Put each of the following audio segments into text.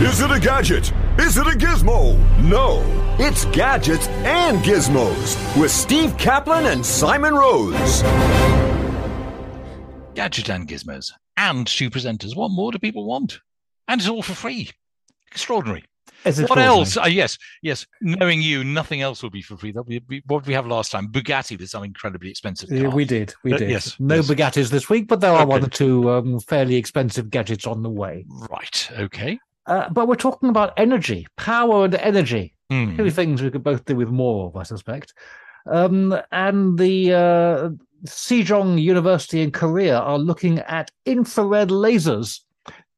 Is it a gadget? Is it a gizmo? No, it's gadgets and gizmos with Steve Kaplan and Simon Rose. Gadget and gizmos and two presenters. What more do people want? And it's all for free. Extraordinary. What else? Uh, yes, yes. Knowing you, nothing else will be for free. That'll be, what did we have last time. Bugatti with some incredibly expensive. Yeah, we did. We Uh, did. yes, No yes. Bugattis this week, but there are one or two um, fairly expensive gadgets on the way. Right. Okay. Uh, but we're talking about energy, power and energy. Hmm. Two things we could both do with more of, I suspect. Um, and the uh, Sejong University in Korea are looking at infrared lasers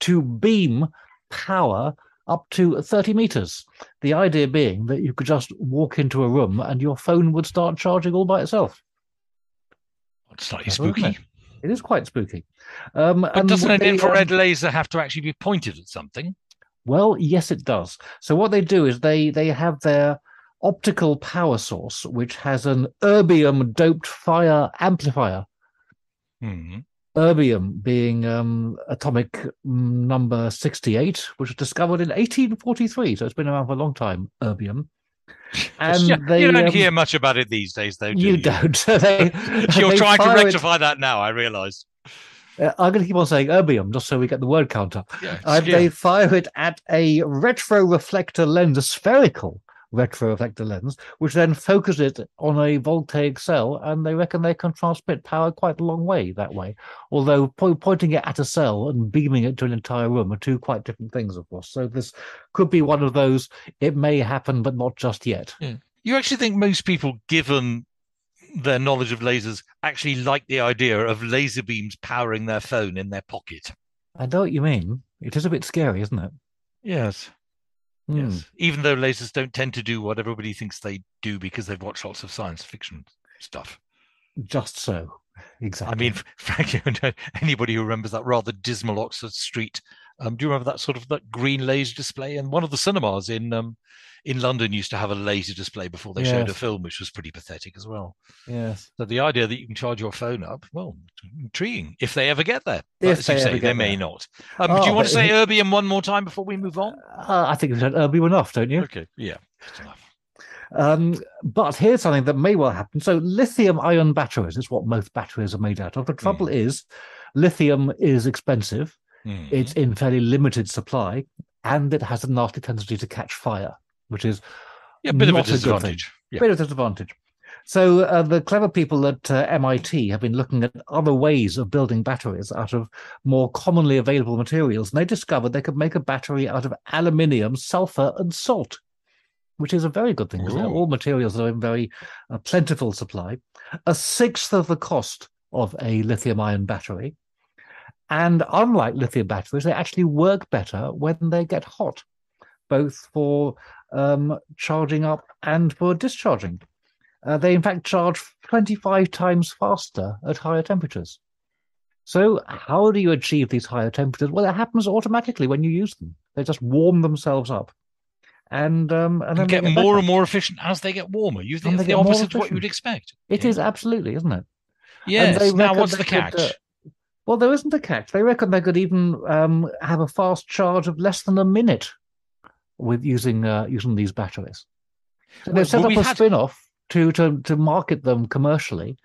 to beam power up to 30 meters. The idea being that you could just walk into a room and your phone would start charging all by itself. It's Slightly spooky. It is quite spooky. Um, But and doesn't an they, um, infrared laser have to actually be pointed at something? Well, yes, it does. So what they do is they they have their optical power source, which has an erbium doped fibre amplifier. Hmm. Erbium being um, atomic mm, number sixty-eight, which was discovered in eighteen forty-three. So it's been around for a long time. Erbium, and Yeah, they you don't um, hear much about it these days, though. Do you you, don't. they, You're they trying to fire it- rectify that now. I realise. uh, I'm going to keep on saying erbium just so we get the word counter. up. Yeah, Uh, yeah. They fire it at a retroreflector lens, a spherical retroreflector lens, which then focuses it on a voltaic cell, and they reckon they can transmit power quite a long way that way. Although po- pointing it at a cell and beaming it to an entire room are two quite different things, of course. So this could be one of those. It may happen, but not just yet. Hmm. You actually think most people, given their knowledge of lasers, actually like the idea of laser beams powering their phone in their pocket? I know what you mean. It is a bit scary, isn't it? Yes. Hmm. Yes. Even though lasers don't tend to do what everybody thinks they do because they've watched lots of science fiction stuff. Just so. Exactly. I mean, frankly, anybody who remembers that rather dismal Oxford Street, um, do you remember that sort of that green laser display? And one of the cinemas in um, in London used to have a laser display before they showed a film, which was pretty pathetic as well. yes. So the idea that you can charge your phone up, well, intriguing. If they ever get there, If as you they say, ever they may there. not. Um, Oh, do you want to say erbium one more time before we move on? Uh, I think we've said erbium enough, don't you? Okay, yeah, that's enough. Um, but here's something that may well happen. So, lithium ion batteries is what most batteries are made out of. The trouble is, lithium is expensive, Hmm. it's in fairly limited supply, and it has a nasty tendency to catch fire, which is yeah, a bit of a not a good thing. disadvantage. a Yeah. bit of a disadvantage. So, uh, the clever people at uh, MIT have been looking at other ways of building batteries out of more commonly available materials, and they discovered they could make a battery out of aluminium, sulfur, and salt. Which is a very good thing because all materials are in very uh, plentiful supply. A sixth of the cost of a lithium ion battery. And unlike lithium batteries, they actually work better when they get hot, both for um, charging up and for discharging. Uh, they, in fact, charge 25 times faster at higher temperatures. So, how do you achieve these higher temperatures? Well, it happens automatically when you use them. They just warm themselves up. And, um, and, And they get get more better. and more efficient as they get warmer. You think And it's they the opposite of what you'd expect. It Yeah. is absolutely, isn't it? Yes. Now, what's the could, catch? uh, well, there isn't a catch. They reckon they could even um, have a fast charge of less than a minute with using uh, using these batteries. So Well, they've set well, up a had- spin-off to, to to market them commercially,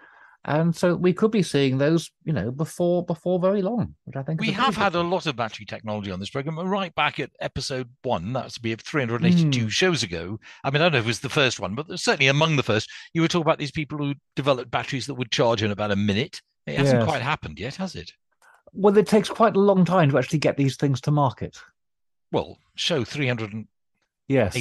and so we could be seeing those, you know, before before very long. Which I think We have had a lot of battery technology on this program, right back at episode one. That's be 382 Hmm. shows ago. I mean, I don't know if it was the first one, but certainly among the first, you were talking about these people who developed batteries that would charge in about a minute. It hasn't Yes. quite happened yet, has it? Well, it takes quite a long time to actually get these things to market. Well, show 383 Yes,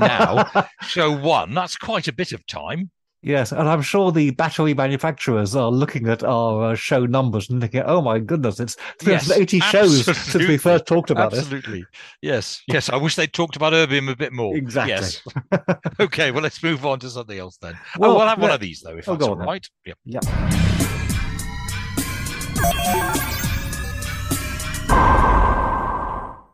now, show one. That's quite a bit of time. Yes, and I'm sure the battery manufacturers are looking at our uh, show numbers and thinking, "Oh my goodness, it's 380 Yes, shows since we first talked about it. Absolutely. Yes. Yes. I wish they'd talked about Erbium a bit more. Exactly. Yes. okay. Well, let's move on to something else then. Well, oh, we'll have one of these though, if oh, that's then. right. yep. this."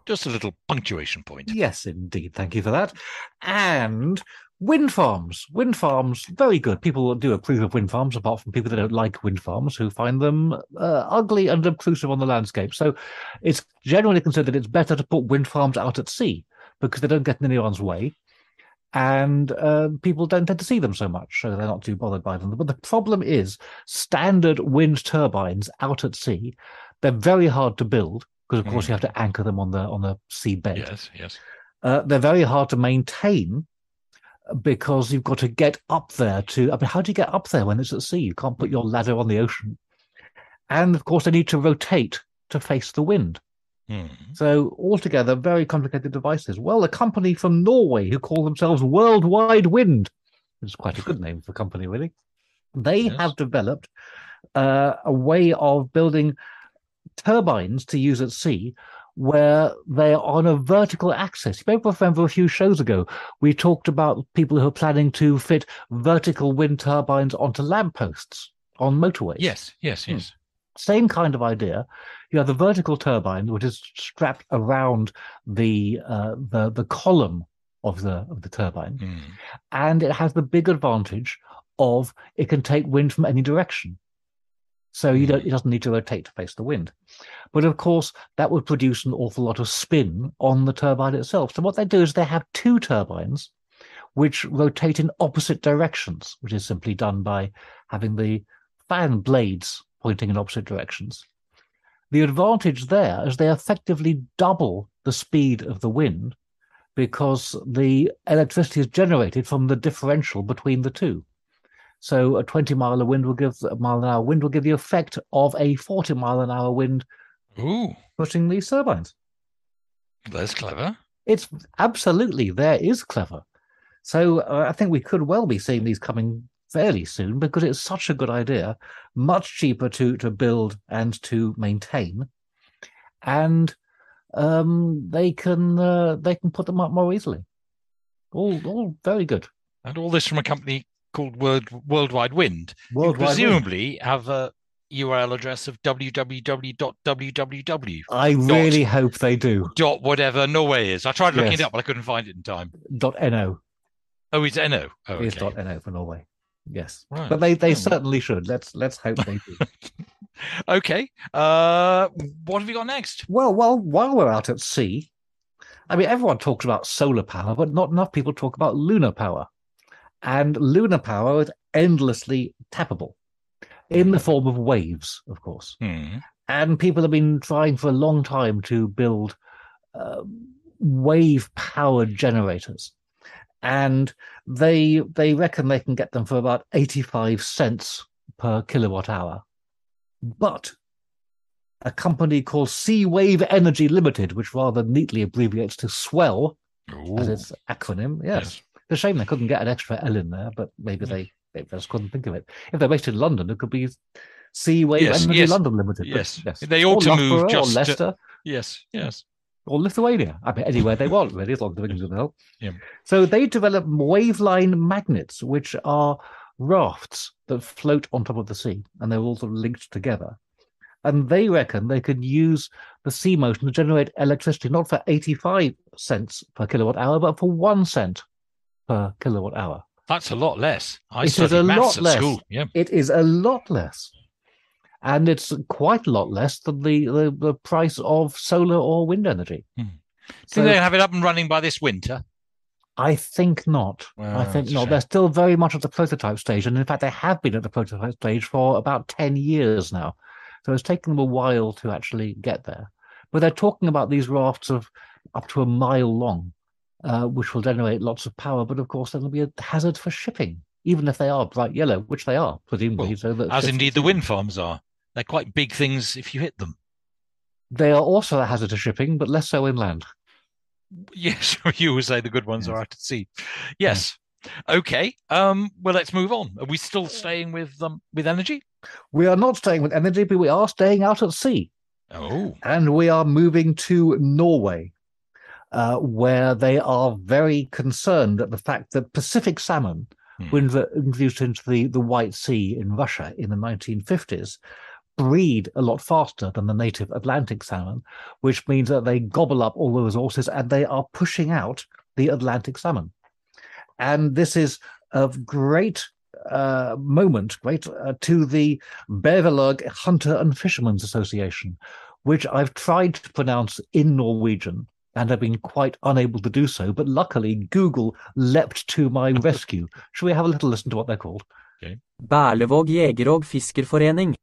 Just a little punctuation point. Yes, indeed. Thank you for that. And wind farms. Wind farms, very good. People do approve of wind farms, apart from people that don't like wind farms, who find them uh, ugly and obtrusive on the landscape. So it's generally considered it's better to put wind farms out at sea because they don't get in anyone's way. And uh, people don't tend to see them so much, so they're not too bothered by them. But the problem is standard wind turbines out at sea, they're very hard to build because, of course, Mm. you have to anchor them on the on the seabed. Yes. Yes. Uh, they're very hard to maintain because you've got to get up there to. I mean, how do you get up there when it's at sea? You can't put your ladder on the ocean. And of course, they need to rotate to face the wind. Hmm. So, altogether, very complicated devices. Well, a company from Norway who call themselves Worldwide Wind, which is quite a good name for a company, really. They Yes. have developed uh, a way of building turbines to use at sea where they're on a vertical axis. You may remember a few shows ago, we talked about people who are planning to fit vertical wind turbines onto lampposts on motorways. Yes. Yes. Hmm. Yes. Same kind of idea. You have the vertical turbine, which is strapped around the uh, the the column of the of the turbine, Hmm. and it has the big advantage of it can take wind from any direction. So you hmm. don't, it doesn't need to rotate to face the wind. But of course, that would produce an awful lot of spin on the turbine itself. So what they do is they have two turbines which rotate in opposite directions, which is simply done by having the fan blades pointing in opposite directions. The advantage there is they effectively double the speed of the wind because the electricity is generated from the differential between the two. So a 20 mile a wind will give a mile an hour wind will give the effect of a 40 mile an hour wind Ooh, pushing these turbines. that's clever. It's absolutely there is clever. So uh, I think we could well be seeing these coming fairly soon because it's such a good idea, much cheaper to to build and to maintain, and um, they can uh, they can put them up more easily. All all very good. And all this from a company called World Worldwide Wind. You Worldwide wind. presumably have a URL address of www.www. I really hope they do. Dot whatever Norway is. I tried looking Yes. it up, but I couldn't find it in time. Dot no Oh, it's NO. Oh, okay. dot no for Norway. Yes, Right. but they they Oh. certainly should. Let's let's hope they do. Okay. Uh, what have we got next? Well, well, while we're out at sea, I mean, everyone talks about solar power, but not enough people talk about lunar power. And lunar power is endlessly tappable in the form of waves, of course. Hmm. And people have been trying for a long time to build uh, wave powered generators. And they they reckon they can get them for about 85 cents per kilowatt hour. But a company called Sea Wave Energy Limited, which rather neatly abbreviates to SWELL as its acronym. Yes. Yes. It's a shame they couldn't get an extra L in there, but maybe mm. they, they just couldn't think of it. If they're based in London, it could be Sea Wave Yes, Energy yes, London Limited. but yes. They ought or to move just or to- Leicester Yes. Yes. or Lithuania. I mean, anywhere they want, really, as long as the England help. Yeah. So they develop waveline magnets, which are rafts that float on top of the sea, and they're all sort of linked together. And they reckon they could use the sea motion to generate electricity not for 85 cents per kilowatt hour, but for one cent per kilowatt hour. That's a lot less. I It is studied a maths lot at less. school. Yeah. It is a lot less. And it's quite a lot less than the, the, the price of solar or wind energy. Hmm. So- Can they have it up and running by this winter? I think not. Well, I think not. shame. They're still very much at the prototype stage. And in fact, they have been at the prototype stage for about 10 years now. So it's taken them a while to actually get there. But they're talking about these rafts of up to a mile long, uh, which will generate lots of power. But of course, that'll be a hazard for shipping, even if they are bright yellow, which they are, presumably. Well, so that As indeed the wind farms are. They're quite big things if you hit them. They are also a hazard to shipping, but less so inland. Yes, you would say the good ones Yes. are out at sea. Yes. Okay. Um, well, let's move on. Are we still staying with um, with energy? We are not staying with energy, but we are staying out at sea. Oh, And we are moving to Norway, uh, where they are very concerned at the fact that Pacific salmon were inv- introduced into the, the White Sea in Russia in the 1950s, breed a lot faster than the native Atlantic salmon, which means that they gobble up all the resources and they are pushing out the Atlantic salmon. And this is of great uh, moment, great uh, to the Berlevåg Hunter and Fishermen's Association, which I've tried to pronounce in Norwegian and have been quite unable to do so. But luckily, Google leapt to my rescue. Shall we have a little listen to what they're called? Berlevåg jeger- og fiskerforening.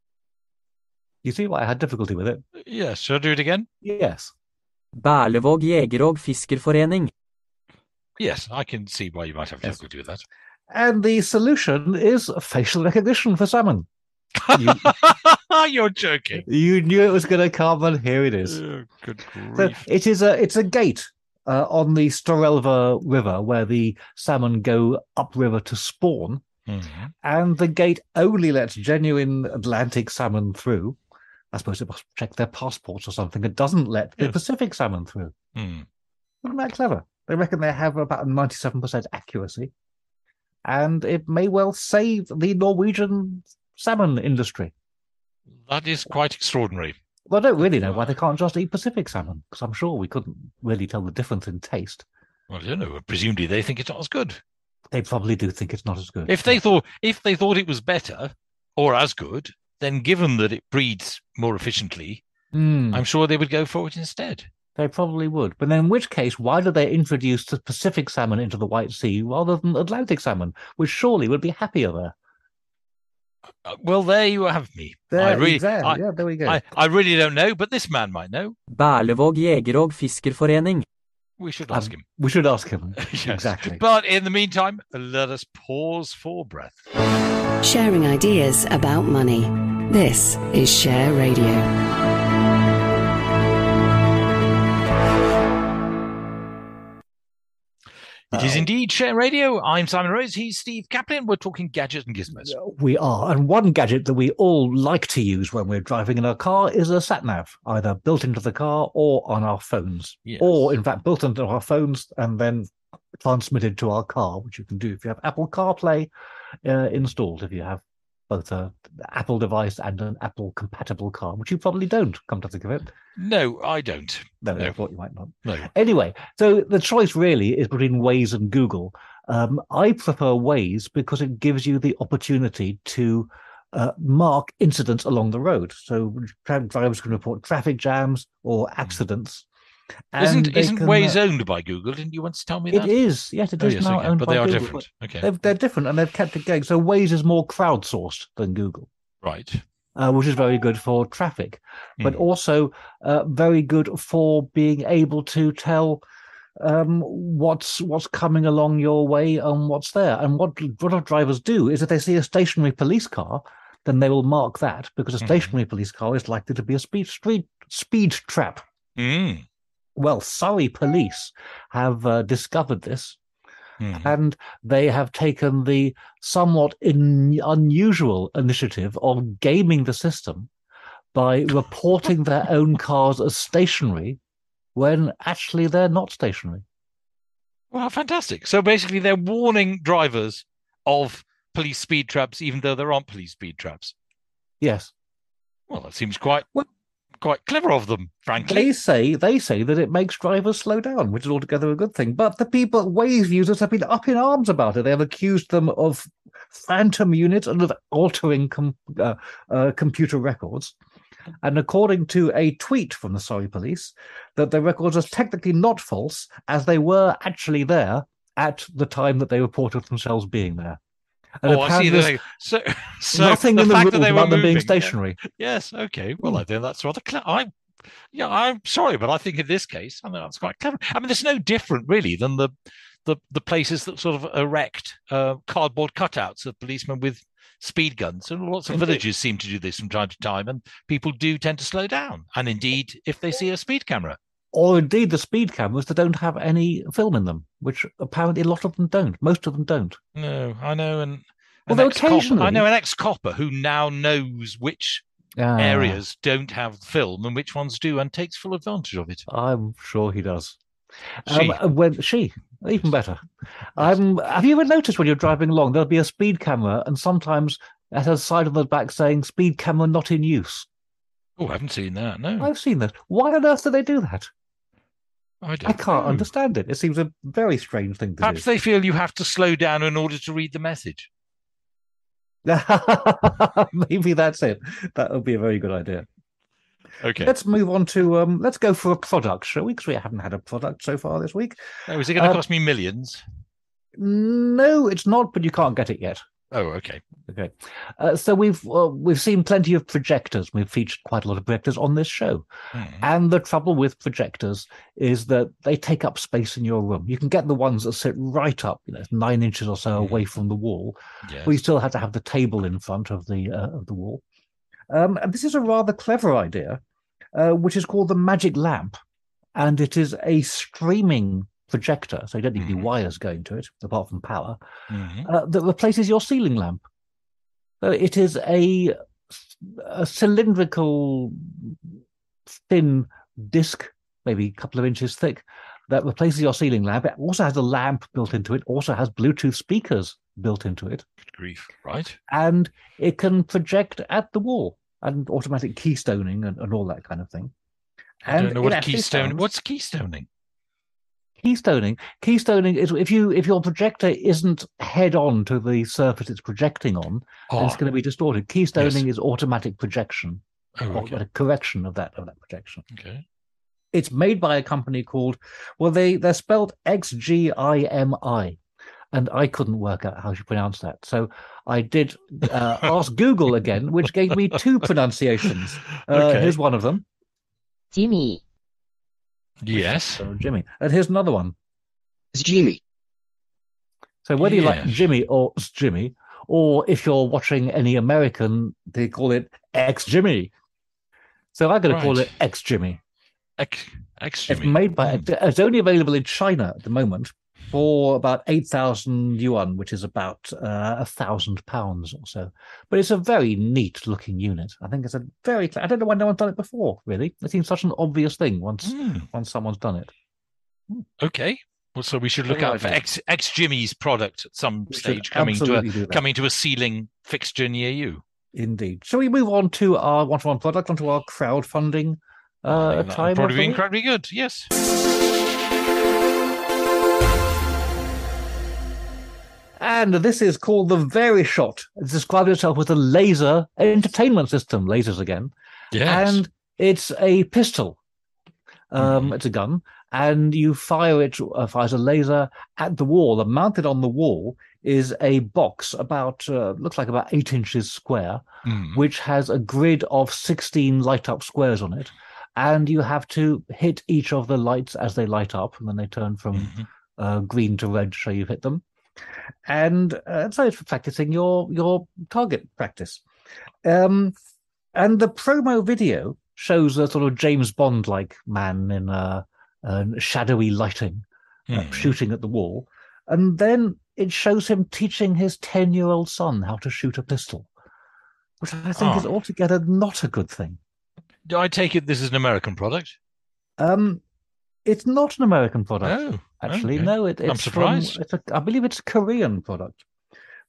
You see why I had difficulty with it? yes. Shall I do it again? Yes. Berlevåg jeger- og fiskerforening. Yes, I can see why you might have Yes. difficulty with that. And the solution is facial recognition for salmon. You, You're joking. you knew it was going to come, and here it is. Oh, good So grief. it is a it's a gate uh, on the Storelva River where the salmon go upriver to spawn, Mhm. and the gate only lets genuine Atlantic salmon through. I suppose it must check their passports or something. It doesn't let the Yes. Pacific salmon through. Hmm. Isn't that clever? They reckon they have about ninety-seven percent accuracy, and it may well save the Norwegian salmon industry. That is quite extraordinary. Well, I don't really know why they can't just eat Pacific salmon, because I'm sure we couldn't really tell the difference in taste. Well, I don't know. Presumably, they think it's not as good. They probably do think it's not as good. If they thought if they thought it was better or as good, then given that it breeds more efficiently, Hmm, I'm sure they would go for it instead. they probably would. But then, in which case, why do they introduce the Pacific salmon into the White Sea rather than Atlantic salmon, which surely would be happier there? Uh, well, there you have me. There, I really, there, I, yeah, there we go. I, I really don't know, but this man might know. Berlevåg jeger- og fiskerforening. We should Um, ask him. We should ask him. Yes. Exactly. But in the meantime, let us pause for breath. Sharing ideas about money. This is Share Radio. It is Uh, indeed Share Radio. I'm Simon Rose. He's Steve Kaplan. We're talking gadgets and gizmos. We are. And one gadget that we all like to use when we're driving in our car is a sat nav, either built into the car or on our phones. Yes. Or, in fact, built into our phones and then transmitted to our car, which you can do if you have Apple CarPlay uh, installed, if you have both a Apple device and an Apple compatible car, which you probably don't, come to think of it. No, I don't. No, No. I thought you might not. No. Anyway, so the choice really is between Waze and Google. Um, I prefer Waze because it gives you the opportunity to uh, mark incidents along the road. So tra- drivers can report traffic jams or accidents. And Isn't they isn't can, Waze uh, owned by Google? Didn't you once tell me that? that? is, yes, it is Oh, yes, now okay. owned but by they are Google. different. Okay, They're, they're different and they've kept it going. So Waze is more crowdsourced than Google. right. uh, which is very good for traffic, but Mhm. also uh, very good for being able to tell um, what's what's coming along your way and what's there. And what what our drivers do is if they see a stationary police car, then they will mark that because a Mhm. stationary police car is likely to be a speed street speed trap. Mm. Well, Surrey police have uh, discovered this Mhm. and they have taken the somewhat in, unusual initiative of gaming the system by reporting their own cars as stationary when actually they're not stationary. Well, fantastic. So basically, they're warning drivers of police speed traps, even though there aren't police speed traps. Yes, Well, that seems quite Well- quite clever of them, frankly. they say they say that it makes drivers slow down, which is altogether a good thing. But the people, Waze users, have been up in arms about it. They have accused them of phantom units and of altering com- uh, uh, computer records. And according to a tweet from the Surrey police, that the records are technically not false, as they were actually there at the time that they reported themselves being there. And oh, I see. Like- So, so nothing the in the fact that they were them being moving- stationary. Yes. Okay. Well, Hmm. I think that's rather clever. I, yeah, I'm sorry, but I think in this case, I mean, that's quite clever. I mean, it's no different really than the the the places that sort of erect uh, cardboard cutouts of policemen with speed guns, and lots of Indeed. villages seem to do this from time to time, and people do tend to slow down. And indeed, if they see a speed camera, or indeed the speed cameras that don't have any film in them, which apparently a lot of them don't. Most of them don't. No, I know, and an Although ex-cop- I occasionally- know an ex-copper who now knows which Ah, areas don't have film and which ones do, and takes full advantage of it. I'm sure he does. She. Um, when she, even better. Um, have you ever noticed when you're driving along, there'll be a speed camera, and sometimes at a side on the back saying "speed camera not in use." Oh, I haven't seen that. No, I've seen that. Why on earth do they do that? I don't. I can't know. understand it. It seems a very strange thing to Perhaps do. they feel you have to slow down in order to read the message. Maybe that's it. That would be a very good idea. Okay. Let's move on to um. Let's go for a product, shall we? Because we haven't had a product so far this week. Oh, is it going to uh, cost me millions? No, it's not, but you can't get it yet. Oh, okay. Okay, uh, so we've uh, we've seen plenty of projectors. We've featured quite a lot of projectors on this show, Hmm. and the trouble with projectors is that they take up space in your room. You can get the ones that sit right up, you know, nine inches or so Mhm. away from the wall. Yes. But you still have to have the table in front of the uh, of the wall. Um, and this is a rather clever idea, uh, which is called the magic lamp, and it is a streaming projector, so you don't need any Mhm. wires going to it apart from power Mhm. uh, that replaces your ceiling lamp. So it is a, a cylindrical, thin disc, maybe a couple of inches thick, that replaces your ceiling lamp. It also has a lamp built into it, also has Bluetooth speakers built into it, Good grief. Right. and it can project at the wall and automatic keystoning and, and all that kind of thing. I don't know what keystone. sounds- What's keystoning? Keystoning keystoning is if you if your projector isn't head on to the surface it's projecting on Oh, and it's going to be distorted keystoning Yes. is automatic projection oh, or okay. a correction of that of that projection okay. it's made by a company called well they they're spelled xgimi and i couldn't work out how you pronounce that so i did uh, ask google again which gave me two pronunciations uh, Okay. here's one of them Jimmy. Yes. so jimmy and here's another one It's Jimmy. So whether you like Jimmy or Jimmy, or if you're watching any American, they call it X Jimmy. So I'm going to call it X Jimmy. X, X It's made by. Hmm. It's only available in China at the moment for about eight thousand yuan, which is about uh, a thousand pounds or so. But it's a very neat looking unit. I think it's a very. I don't know why no one's done it before. Really, it seems such an obvious thing once Hmm. once someone's done it. Okay. Well, so we should look out for idea. X X Jimmy's product at some We stage coming to a absolutely do that. coming to a ceiling fixture near you. Indeed. Shall we move on to our one-to-one product, onto our crowdfunding uh, think time? probably be incredibly good. Yes. And this is called the Very Shot. It describes itself as a laser entertainment system, lasers again. Yes. And it's a pistol. Um, Mhm. It's a gun, and you fire it, uh, fires a laser at the wall. And mounted on the wall is a box about, uh, looks like about eight inches square, Hmm. which has a grid of 16 light up squares on it. And you have to hit each of the lights as they light up, and then they turn from Mhm. uh, green to red, so you've hit them. And uh, so it's for practicing your your target practice. Um, and the promo video shows a sort of James Bond like man in uh, uh, shadowy lighting uh, Hmm. shooting at the wall, and then it shows him teaching his ten year old son how to shoot a pistol, which I think is Oh. altogether not a good thing. Do I take it this is an American product? Um, it's not an American product. Oh, Actually, okay. no. It, it's. From, it's a, I believe it's a Korean product,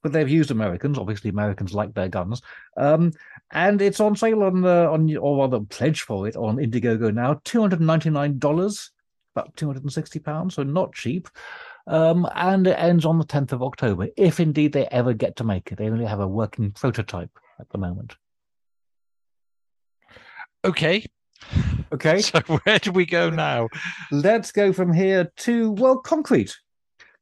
but they've used Americans. Obviously, Americans like their guns, um, and it's on sale on the on or rather pledge for it on Indiegogo now. Two hundred ninety nine dollars, about two hundred and sixty pounds, so not cheap. Um, and it ends on the tenth of October, if indeed they ever get to make it. They only have a working prototype at the moment. Okay. Okay, So where do we go now? let's go from here to well, concrete.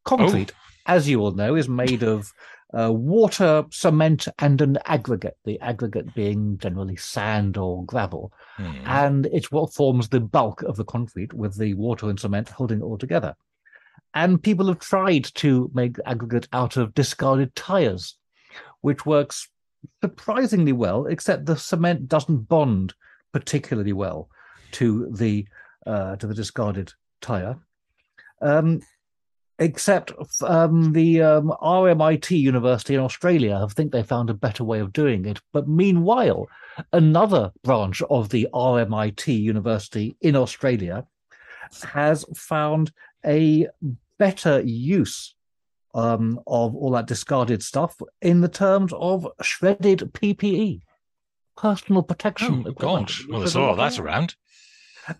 Concrete, as you all know, is made of uh, water, cement, and an aggregate. The aggregate being generally sand or gravel, Hmm. and it's what forms the bulk of the concrete, with the water and cement holding it all together. And people have tried to make aggregate out of discarded tires, which works surprisingly well, except the cement doesn't bond particularly well to the uh, to the discarded tire. Um, except um, the um, RMIT University in Australia have think they found a better way of doing it. But meanwhile, another branch of the RMIT University in Australia has found a better use um, of all that discarded stuff in the terms of shredded PPE, personal protection. Oh, gosh. Well, there's a lot of that around.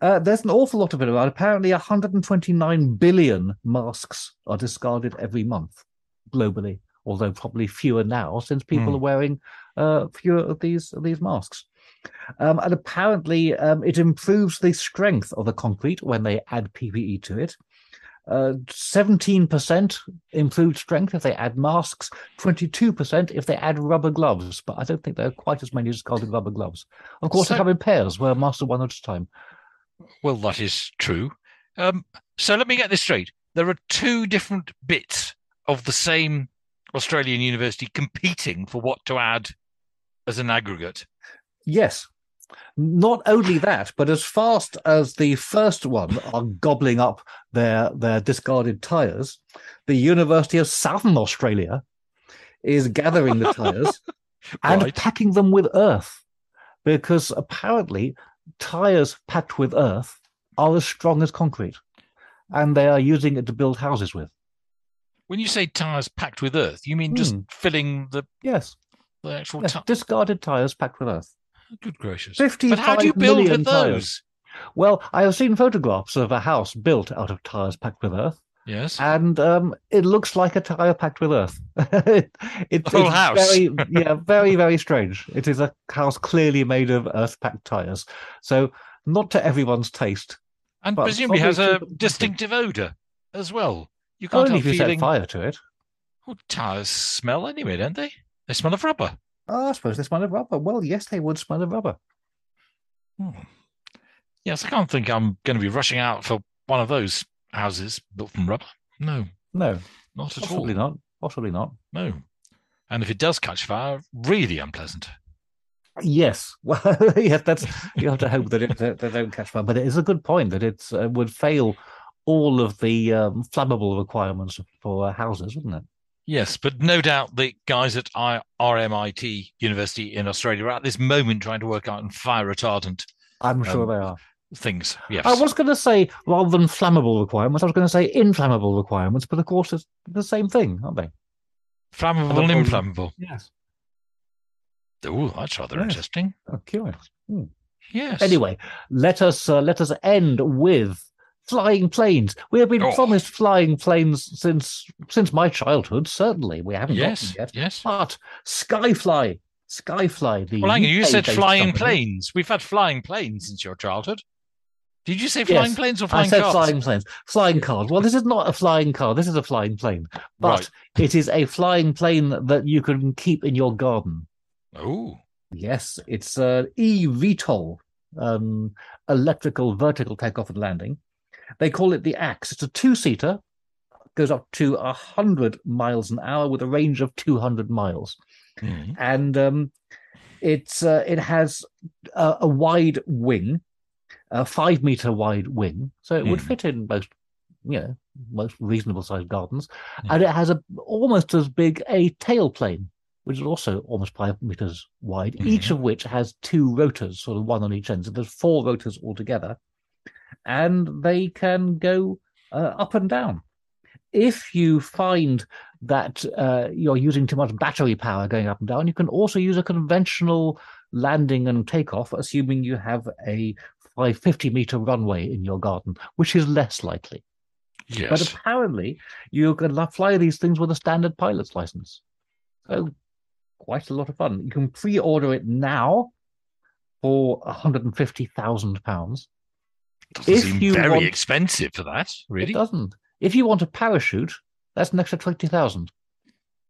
Uh, there's an awful lot of it around. Apparently, 129 billion masks are discarded every month globally, although probably fewer now since people Hmm. are wearing uh, fewer of these of these masks. Um, and apparently, um, it improves the strength of the concrete when they add PPE to it. Uh, 17% improved strength if they add masks, 22% if they add rubber gloves. But I don't think there are quite as many discarded rubber gloves. Of course, they So- come in pairs where masks are one at a time. Well, that is true. Um, so let me get this straight. There are two different bits of the same Australian university competing for what to add as an aggregate. Yes. Not only that, but as fast as the first one are gobbling up their their discarded tires, the University of Southern Australia is gathering the tires and packing them with earth, because apparently tires packed with earth are as strong as concrete, and they are using it to build houses with. When you say tires packed with earth, you mean just Hmm. filling the, Yes, the actual yes, ti- discarded tires packed with earth. Good gracious. 55 But how do you build with tires. those? Well, I have seen photographs of a house built out of tires packed with earth. Yes. and um, it looks like a tire packed with earth. it, it- whole it's house. very, yeah, very, very strange. It is a house clearly made of earth packed tires, so not to everyone's taste. and presumably has a distinctive odor as well. You can't Only if you feeling. set fire to it. Well, tires smell anyway, don't they? They smell of rubber. Oh, I suppose they smell of rubber. Well, yes, they would smell of rubber. Hmm. Yes, I can't think I'm going to be rushing out for one of those houses built from rubber. No, No, not at all. possibly not. Possibly not. No. And if it does catch fire, really unpleasant. Yes, well, yes, that's you have to hope that it that they don't catch fire. But it is a good point that it uh, would fail all of the um, flammable requirements for uh, houses, wouldn't it? Yes, but no doubt the guys at I- RMIT University in Australia are at this moment trying to work out on fire retardant I'm sure Um, they are. Things. Yes. I was going to say rather than flammable requirements, I was going to say inflammable requirements, but of course it's the same thing, aren't they? Flammable and Flammable. inflammable. Yes. Oh, that's rather Yes. interesting. Oh, curious. Hmm. Yes. Anyway, let us uh, let us end with flying planes. We have been Oh. promised flying planes since since my childhood. Certainly, we haven't got Yes. them yet. Yes. But Skyfly, Skyfly, the Well, hang on. You said UK-based flying company- planes. We've had flying planes since your childhood. Did you say flying Yes, planes or flying cars? I said cars? flying planes, flying cars. Well, this is not a flying car. This is a flying plane, but Right. it is a flying plane that you can keep in your garden. Oh, Yes, it's uh, eVTOL, um, electrical vertical takeoff and landing. They call it the Axe. It's a two-seater, goes up to hundred miles an hour with a range of two hundred miles, Hmm. and um, it's uh, it has a, a wide wing, a five-meter wide wing, so it would Hmm. fit in most, you know, most reasonable-sized gardens, Hmm. and it has a almost as big a tailplane which is also almost five meters wide, each of which has two rotors, sort of one on each end. So there's four rotors altogether, and they can go uh, up and down. If you find that uh, you're using too much battery power going up and down, you can also use a conventional landing and takeoff, assuming you have a 550 meter runway in your garden, which is less likely. yes. But apparently, you can fly these things with a standard pilot's license. So, quite a lot of fun. You can pre order it now for £150,000. Doesn't if seem you very want- expensive for that, It really. doesn't. If you want a parachute, that's an extra 20000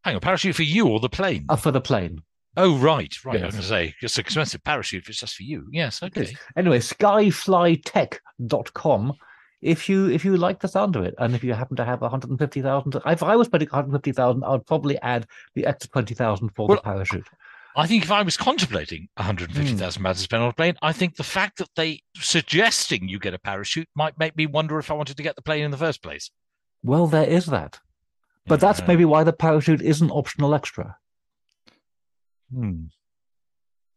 Hang on, parachute for you or the plane? uh, for the plane. Oh, right, right. I was going to say, it's an expensive parachute if it's just for you. Yes, okay. Anyway, skyflytech.com. If you if you like the sound of it, and if you happen to have 150,000, if I was putting 150,000, I would probably add the extra 20,000 for Well, the parachute. I think if I was contemplating 150,000 pounds to spend on a hmm. plane, I think the fact that they suggesting you get a parachute might make me wonder if I wanted to get the plane in the first place. Well, there is that. But that's maybe why the parachute is an optional extra. Hmm.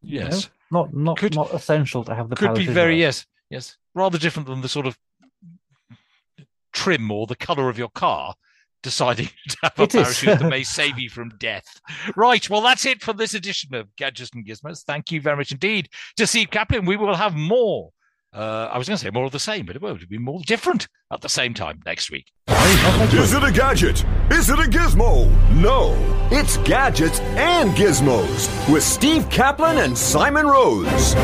Yes. Not not Could- not essential to have the Could be very, yes. Yes. Rather different than the sort of trim or the color of your car deciding to have a parachute that may save you from death. Right. Well, that's it for this edition of Gadgets and Gizmos. Thank you very much indeed to Steve Kaplan. We will have more. Uh, I was going to say more of the same, but it will be more different at the same time next week. Is it a gadget? Is it a gizmo? No, it's gadgets and gizmos with Steve Kaplan and Simon Rose.